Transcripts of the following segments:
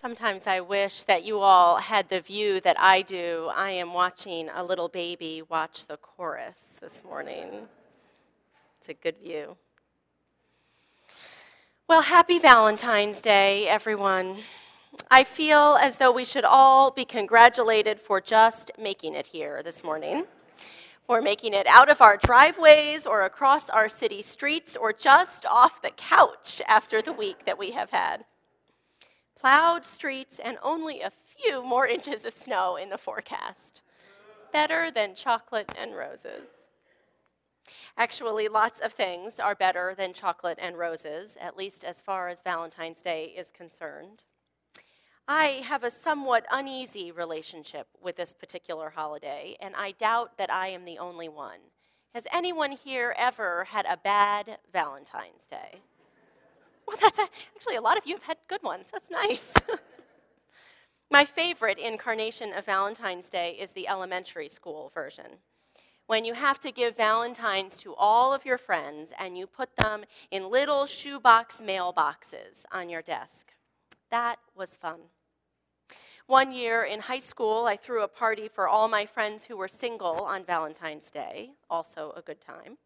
Sometimes I wish that you all had the view that I do. I am watching a little baby watch the chorus this morning. It's a good view. Well, happy Valentine's Day, everyone. I feel as though we should all be congratulated for just making it here this morning, for making it out of our driveways or across our city streets or just off the couch after the week that we have had plowed streets, and only a few more inches of snow in the forecast. Better than chocolate and roses. Actually, lots of things are better than chocolate and roses, at least as far as Valentine's Day is concerned. I have a somewhat uneasy relationship with this particular holiday, and I doubt that I am the only one. Has anyone here ever had a bad Valentine's Day? Well, that's a, actually a lot of you have had good ones. That's nice. My favorite incarnation of Valentine's Day is the elementary school version. When you have to give Valentines to all of your friends and you put them in little shoebox mailboxes on your desk. That was fun. One year in high school, I threw a party for all my friends who were single on Valentine's Day, also a good time.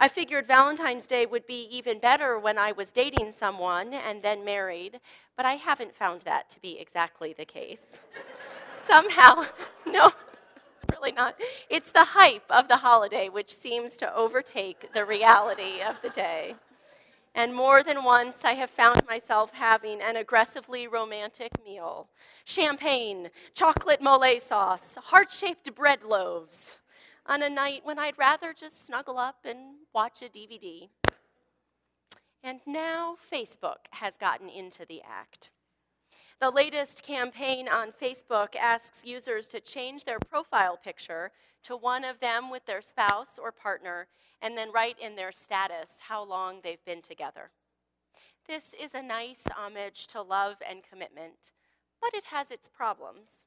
I figured Valentine's Day would be even better when I was dating someone and then married, but I haven't found that to be exactly the case. Somehow, no, it's really not. It's the hype of the holiday which seems to overtake the reality of the day. And more than once, I have found myself having an aggressively romantic meal champagne, chocolate mole sauce, heart shaped bread loaves on a night when I'd rather just snuggle up and watch a DVD. And now Facebook has gotten into the act. The latest campaign on Facebook asks users to change their profile picture to one of them with their spouse or partner and then write in their status how long they've been together. This is a nice homage to love and commitment, but it has its problems.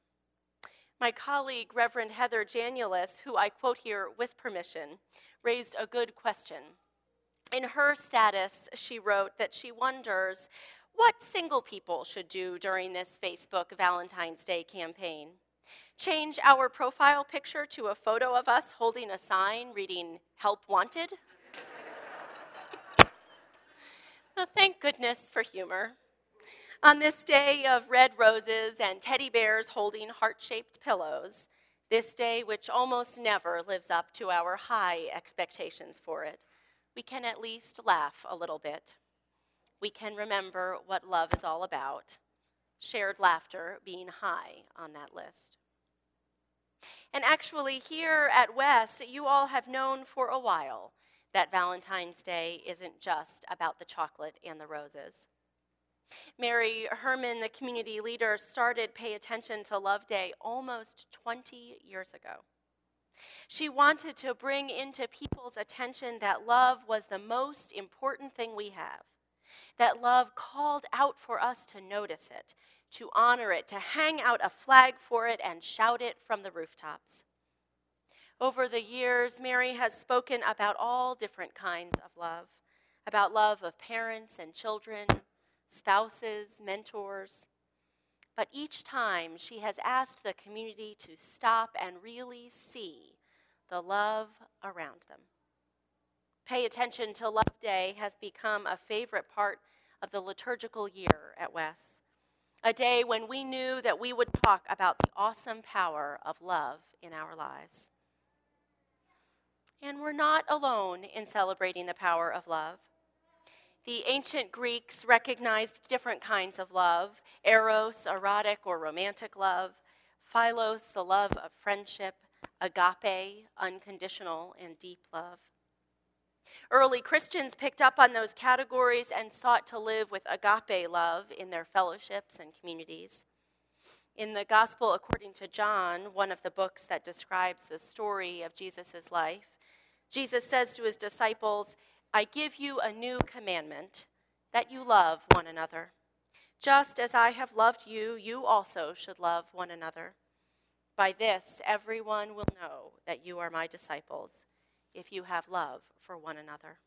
My colleague, Reverend Heather Janulis, who I quote here with permission, raised a good question. In her status, she wrote that she wonders what single people should do during this Facebook Valentine's Day campaign. Change our profile picture to a photo of us holding a sign reading, Help Wanted? well, thank goodness for humor. On this day of red roses and teddy bears holding heart shaped pillows, this day which almost never lives up to our high expectations for it, we can at least laugh a little bit. We can remember what love is all about, shared laughter being high on that list. And actually, here at Wes, you all have known for a while that Valentine's Day isn't just about the chocolate and the roses. Mary Herman, the community leader, started Pay Attention to Love Day almost 20 years ago. She wanted to bring into people's attention that love was the most important thing we have, that love called out for us to notice it, to honor it, to hang out a flag for it, and shout it from the rooftops. Over the years, Mary has spoken about all different kinds of love about love of parents and children, spouses, mentors. But each time she has asked the community to stop and really see the love around them. Pay attention to Love Day has become a favorite part of the liturgical year at Wes. A day when we knew that we would talk about the awesome power of love in our lives. And we're not alone in celebrating the power of love. The ancient Greeks recognized different kinds of love eros, erotic or romantic love, philos, the love of friendship, agape, unconditional and deep love. Early Christians picked up on those categories and sought to live with agape love in their fellowships and communities. In the Gospel according to John, one of the books that describes the story of Jesus' life, Jesus says to his disciples, I give you a new commandment that you love one another. Just as I have loved you, you also should love one another. By this, everyone will know that you are my disciples, if you have love for one another.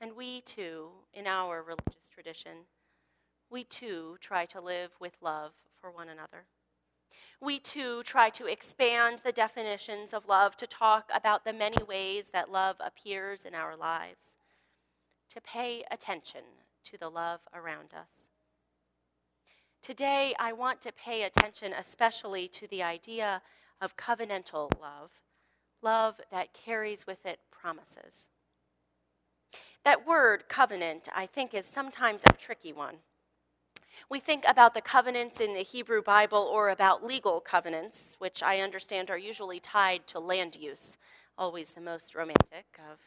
And we, too, in our religious tradition, we too try to live with love for one another. We too try to expand the definitions of love to talk about the many ways that love appears in our lives, to pay attention to the love around us. Today, I want to pay attention especially to the idea of covenantal love, love that carries with it promises. That word, covenant, I think is sometimes a tricky one. We think about the covenants in the Hebrew Bible or about legal covenants, which I understand are usually tied to land use, always the most romantic of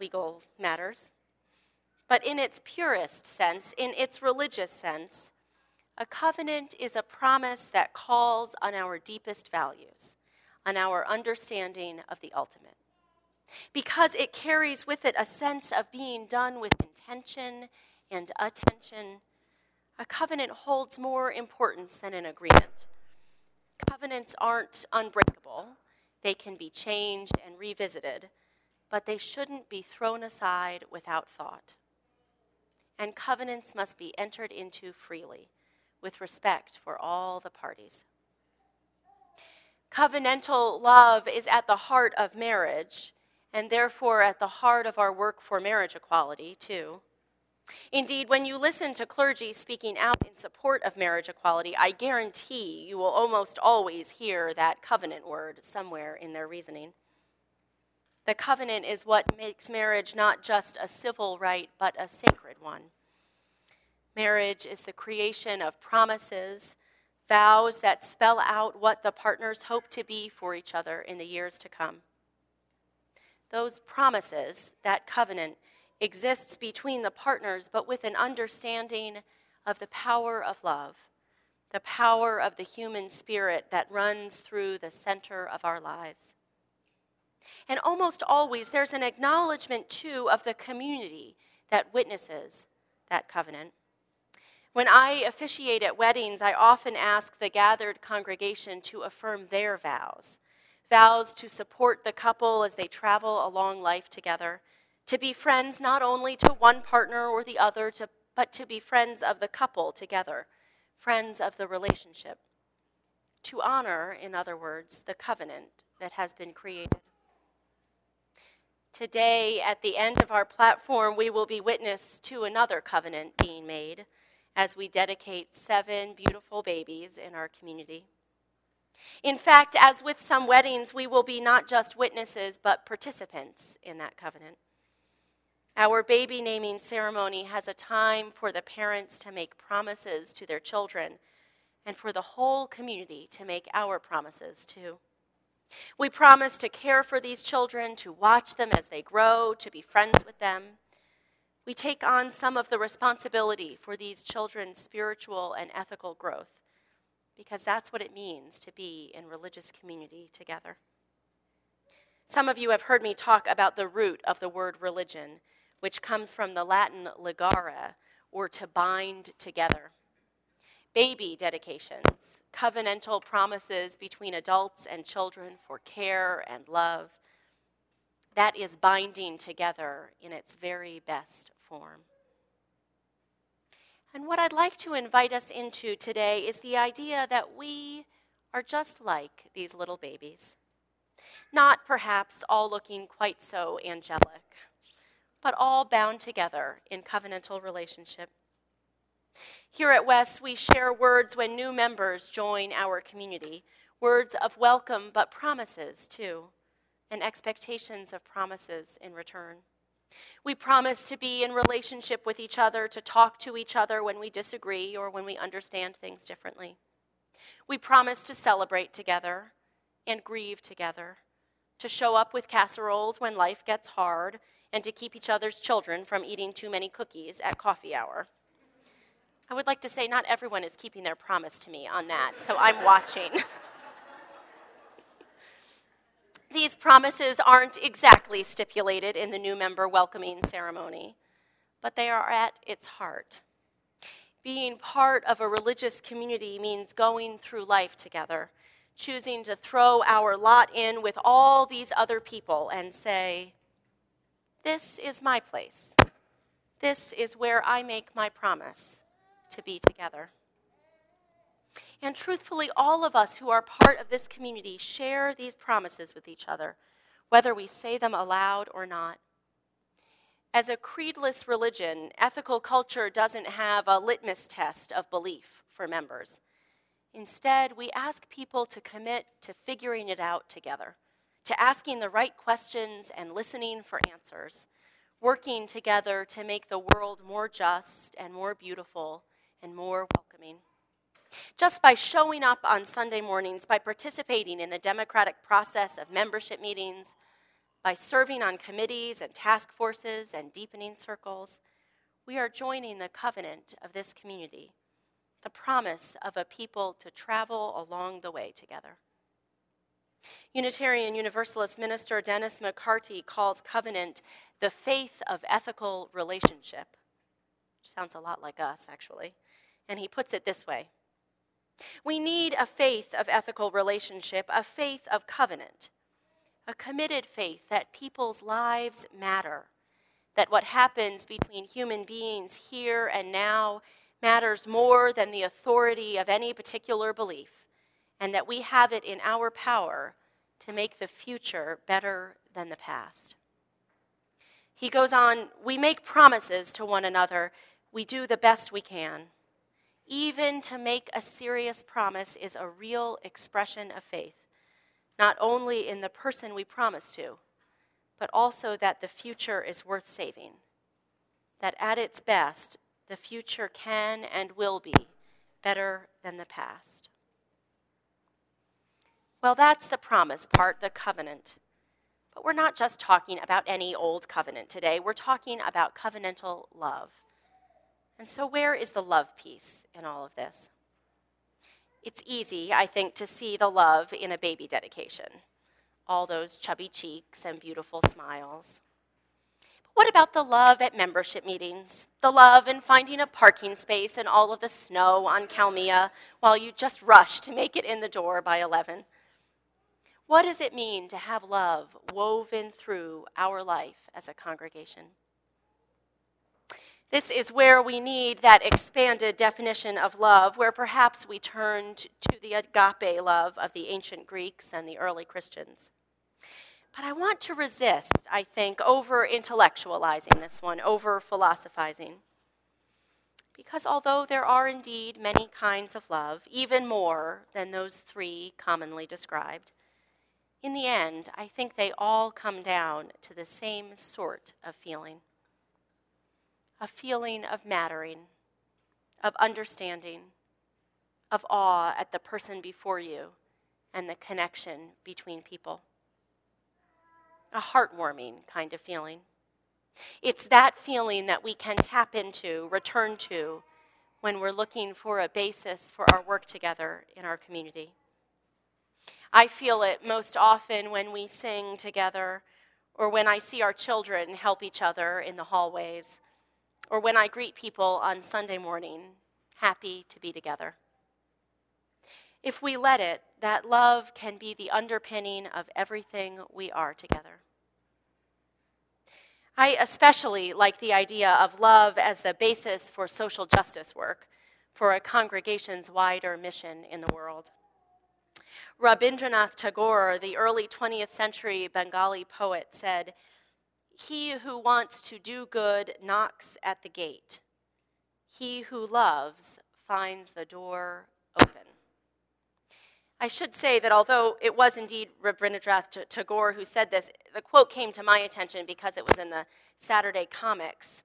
legal matters. But in its purest sense, in its religious sense, a covenant is a promise that calls on our deepest values, on our understanding of the ultimate. Because it carries with it a sense of being done with intention and attention a covenant holds more importance than an agreement. Covenants aren't unbreakable, they can be changed and revisited, but they shouldn't be thrown aside without thought. And covenants must be entered into freely, with respect for all the parties. Covenantal love is at the heart of marriage, and therefore at the heart of our work for marriage equality, too. Indeed, when you listen to clergy speaking out in support of marriage equality, I guarantee you will almost always hear that covenant word somewhere in their reasoning. The covenant is what makes marriage not just a civil right, but a sacred one. Marriage is the creation of promises, vows that spell out what the partners hope to be for each other in the years to come. Those promises, that covenant, exists between the partners, but with an understanding of the power of love, the power of the human spirit that runs through the center of our lives. And almost always, there's an acknowledgement, too, of the community that witnesses that covenant. When I officiate at weddings, I often ask the gathered congregation to affirm their vows vows to support the couple as they travel along life together to be friends not only to one partner or the other, to, but to be friends of the couple together, friends of the relationship. To honor, in other words, the covenant that has been created. Today, at the end of our platform, we will be witness to another covenant being made as we dedicate seven beautiful babies in our community. In fact, as with some weddings, we will be not just witnesses, but participants in that covenant. Our baby naming ceremony has a time for the parents to make promises to their children and for the whole community to make our promises too. We promise to care for these children, to watch them as they grow, to be friends with them. We take on some of the responsibility for these children's spiritual and ethical growth because that's what it means to be in religious community together. Some of you have heard me talk about the root of the word religion which comes from the Latin ligare, or to bind together. Baby dedications, covenantal promises between adults and children for care and love. That is binding together in its very best form. And what I'd like to invite us into today is the idea that we are just like these little babies. Not perhaps all looking quite so angelic but all bound together in covenantal relationship. Here at Wes, we share words when new members join our community, words of welcome, but promises too, and expectations of promises in return. We promise to be in relationship with each other, to talk to each other when we disagree or when we understand things differently. We promise to celebrate together and grieve together, to show up with casseroles when life gets hard and to keep each other's children from eating too many cookies at coffee hour. I would like to say not everyone is keeping their promise to me on that, so I'm watching. These promises aren't exactly stipulated in the new member welcoming ceremony, but they are at its heart. Being part of a religious community means going through life together, choosing to throw our lot in with all these other people and say, this is my place. This is where I make my promise. to be together. And truthfully, all of us who are part of this community share these promises with each other, whether we say them aloud or not. As a creedless religion, ethical culture doesn't have a litmus test of belief for members. Instead, we ask people to commit to figuring it out together, to asking the right questions and listening for answers, working together to make the world more just and more beautiful and more welcoming. Just by showing up on Sunday mornings, by participating in the democratic process of membership meetings, by serving on committees and task forces and deepening circles, we are joining the covenant of this community the promise of a people to travel along the way together. Unitarian Universalist minister Dennis McCarty calls covenant the faith of ethical relationship. Which sounds a lot like us, actually. And he puts it this way We need a faith of ethical relationship, a faith of covenant, a committed faith that people's lives matter, that what happens between human beings here and now matters more than the authority of any particular belief, and that we have it in our power to make the future better than the past. He goes on, we make promises to one another, we do the best we can. Even to make a serious promise is a real expression of faith, not only in the person we promise to, but also that the future is worth saving. That at its best, the future can and will be better than the past. Well, that's the promise part, the covenant. But we're not just talking about any old covenant today, we're talking about covenantal love. And so, where is the love piece in all of this? It's easy, I think, to see the love in a baby dedication all those chubby cheeks and beautiful smiles. What about the love at membership meetings? The love in finding a parking space in all of the snow on Kalmia while you just rush to make it in the door by 11? What does it mean to have love woven through our life as a congregation? This is where we need that expanded definition of love, where perhaps we turned to the agape love of the ancient Greeks and the early Christians. But I want to resist, I think, over intellectualizing this one, over philosophizing. Because although there are indeed many kinds of love, even more than those three commonly described, in the end, I think they all come down to the same sort of feeling a feeling of mattering, of understanding, of awe at the person before you and the connection between people a heartwarming kind of feeling. It's that feeling that we can tap into, return to, when we're looking for a basis for our work together in our community. I feel it most often when we sing together, or when I see our children help each other in the hallways, or when I greet people on Sunday morning, happy to be together. If we let it, that love can be the underpinning of everything we are together. I especially like the idea of love as the basis for social justice work, for a congregation's wider mission in the world. Rabindranath Tagore, the early 20th century Bengali poet, said, He who wants to do good knocks at the gate. He who loves finds the door open. I should say that although it was indeed Rabindranath Tagore who said this, the quote came to my attention because it was in the Saturday comics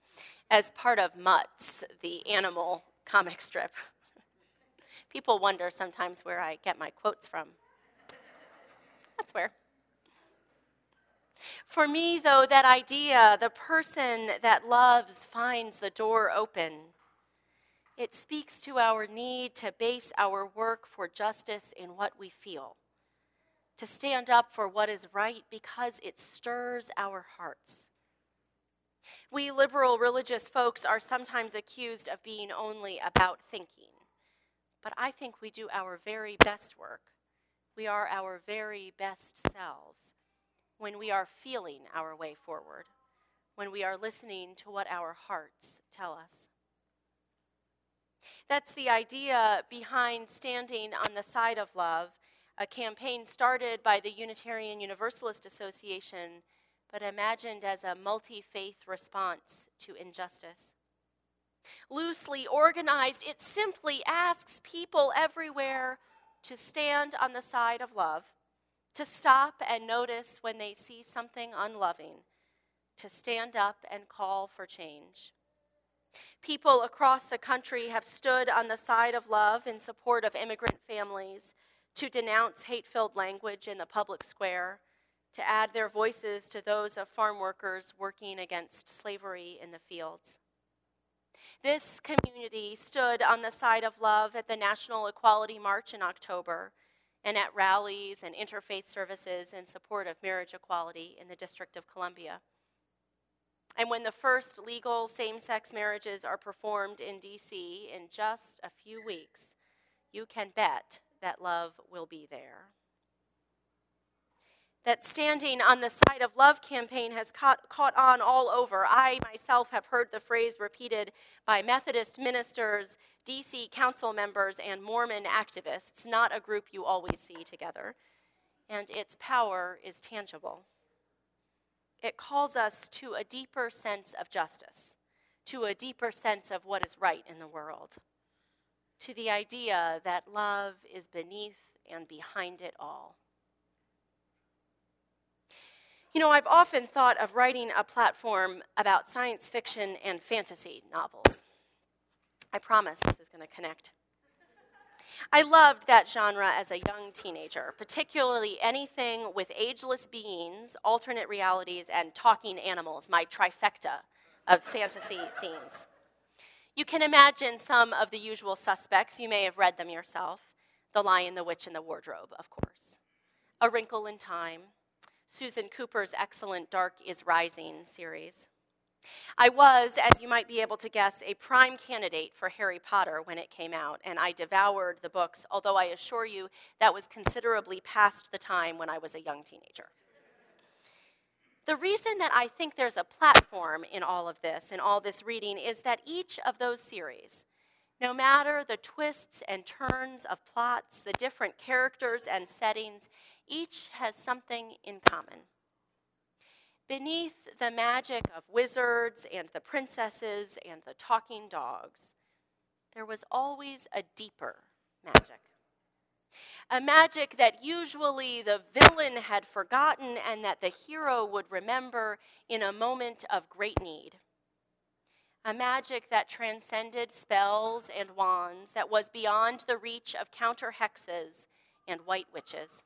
as part of Mutts, the animal comic strip. People wonder sometimes where I get my quotes from. That's where. For me, though, that idea, the person that loves finds the door open it speaks to our need to base our work for justice in what we feel, to stand up for what is right because it stirs our hearts. We liberal religious folks are sometimes accused of being only about thinking, but I think we do our very best work. We are our very best selves when we are feeling our way forward, when we are listening to what our hearts tell us. That's the idea behind standing on the side of love, a campaign started by the Unitarian Universalist Association, but imagined as a multi faith response to injustice. Loosely organized, it simply asks people everywhere to stand on the side of love, to stop and notice when they see something unloving, to stand up and call for change. People across the country have stood on the side of love in support of immigrant families, to denounce hate filled language in the public square, to add their voices to those of farm workers working against slavery in the fields. This community stood on the side of love at the National Equality March in October and at rallies and interfaith services in support of marriage equality in the District of Columbia. And when the first legal same sex marriages are performed in DC in just a few weeks, you can bet that love will be there. That standing on the side of love campaign has caught, caught on all over. I myself have heard the phrase repeated by Methodist ministers, DC council members, and Mormon activists, not a group you always see together. And its power is tangible it calls us to a deeper sense of justice, to a deeper sense of what is right in the world, to the idea that love is beneath and behind it all. You know, I've often thought of writing a platform about science fiction and fantasy novels. I promise this is going to connect. I loved that genre as a young teenager, particularly anything with ageless beings, alternate realities, and talking animals, my trifecta of fantasy themes. You can imagine some of the usual suspects. You may have read them yourself The Lion, the Witch, and the Wardrobe, of course. A Wrinkle in Time, Susan Cooper's excellent Dark is Rising series, I was, as you might be able to guess, a prime candidate for Harry Potter when it came out, and I devoured the books, although I assure you that was considerably past the time when I was a young teenager. The reason that I think there's a platform in all of this, in all this reading, is that each of those series, no matter the twists and turns of plots, the different characters and settings, each has something in common. Beneath the magic of wizards and the princesses and the talking dogs, there was always a deeper magic. A magic that usually the villain had forgotten and that the hero would remember in a moment of great need. A magic that transcended spells and wands, that was beyond the reach of counter hexes and white witches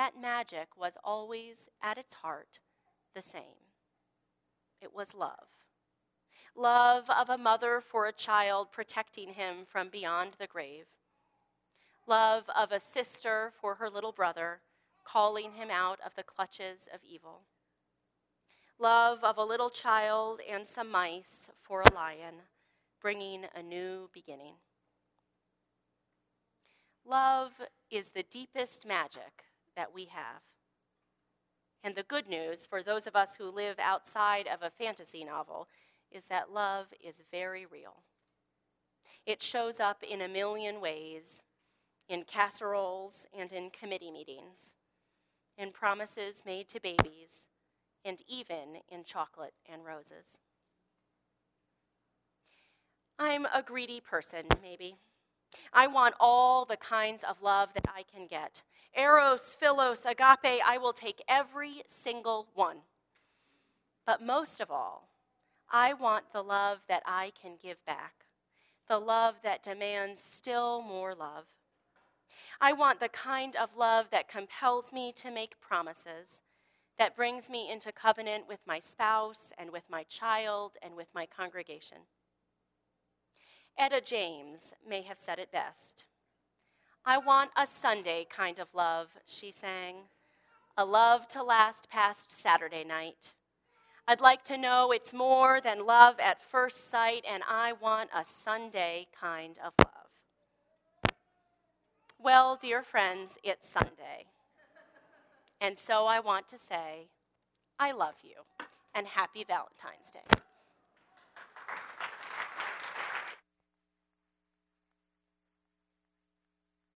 that magic was always at its heart the same it was love. Love of a mother for a child protecting him from beyond the grave. Love of a sister for her little brother calling him out of the clutches of evil. Love of a little child and some mice for a lion, bringing a new beginning. Love is the deepest magic that we have. And the good news for those of us who live outside of a fantasy novel is that love is very real. It shows up in a million ways in casseroles and in committee meetings, in promises made to babies, and even in chocolate and roses. I'm a greedy person, maybe. I want all the kinds of love that I can get Eros, Philos, Agape, I will take every single one. But most of all, I want the love that I can give back, the love that demands still more love. I want the kind of love that compels me to make promises, that brings me into covenant with my spouse and with my child and with my congregation. Etta James may have said it best. I want a Sunday kind of love, she sang. A love to last past Saturday night. I'd like to know it's more than love at first sight, and I want a Sunday kind of love. Well, dear friends, it's Sunday. And so I want to say, I love you, and happy Valentine's Day.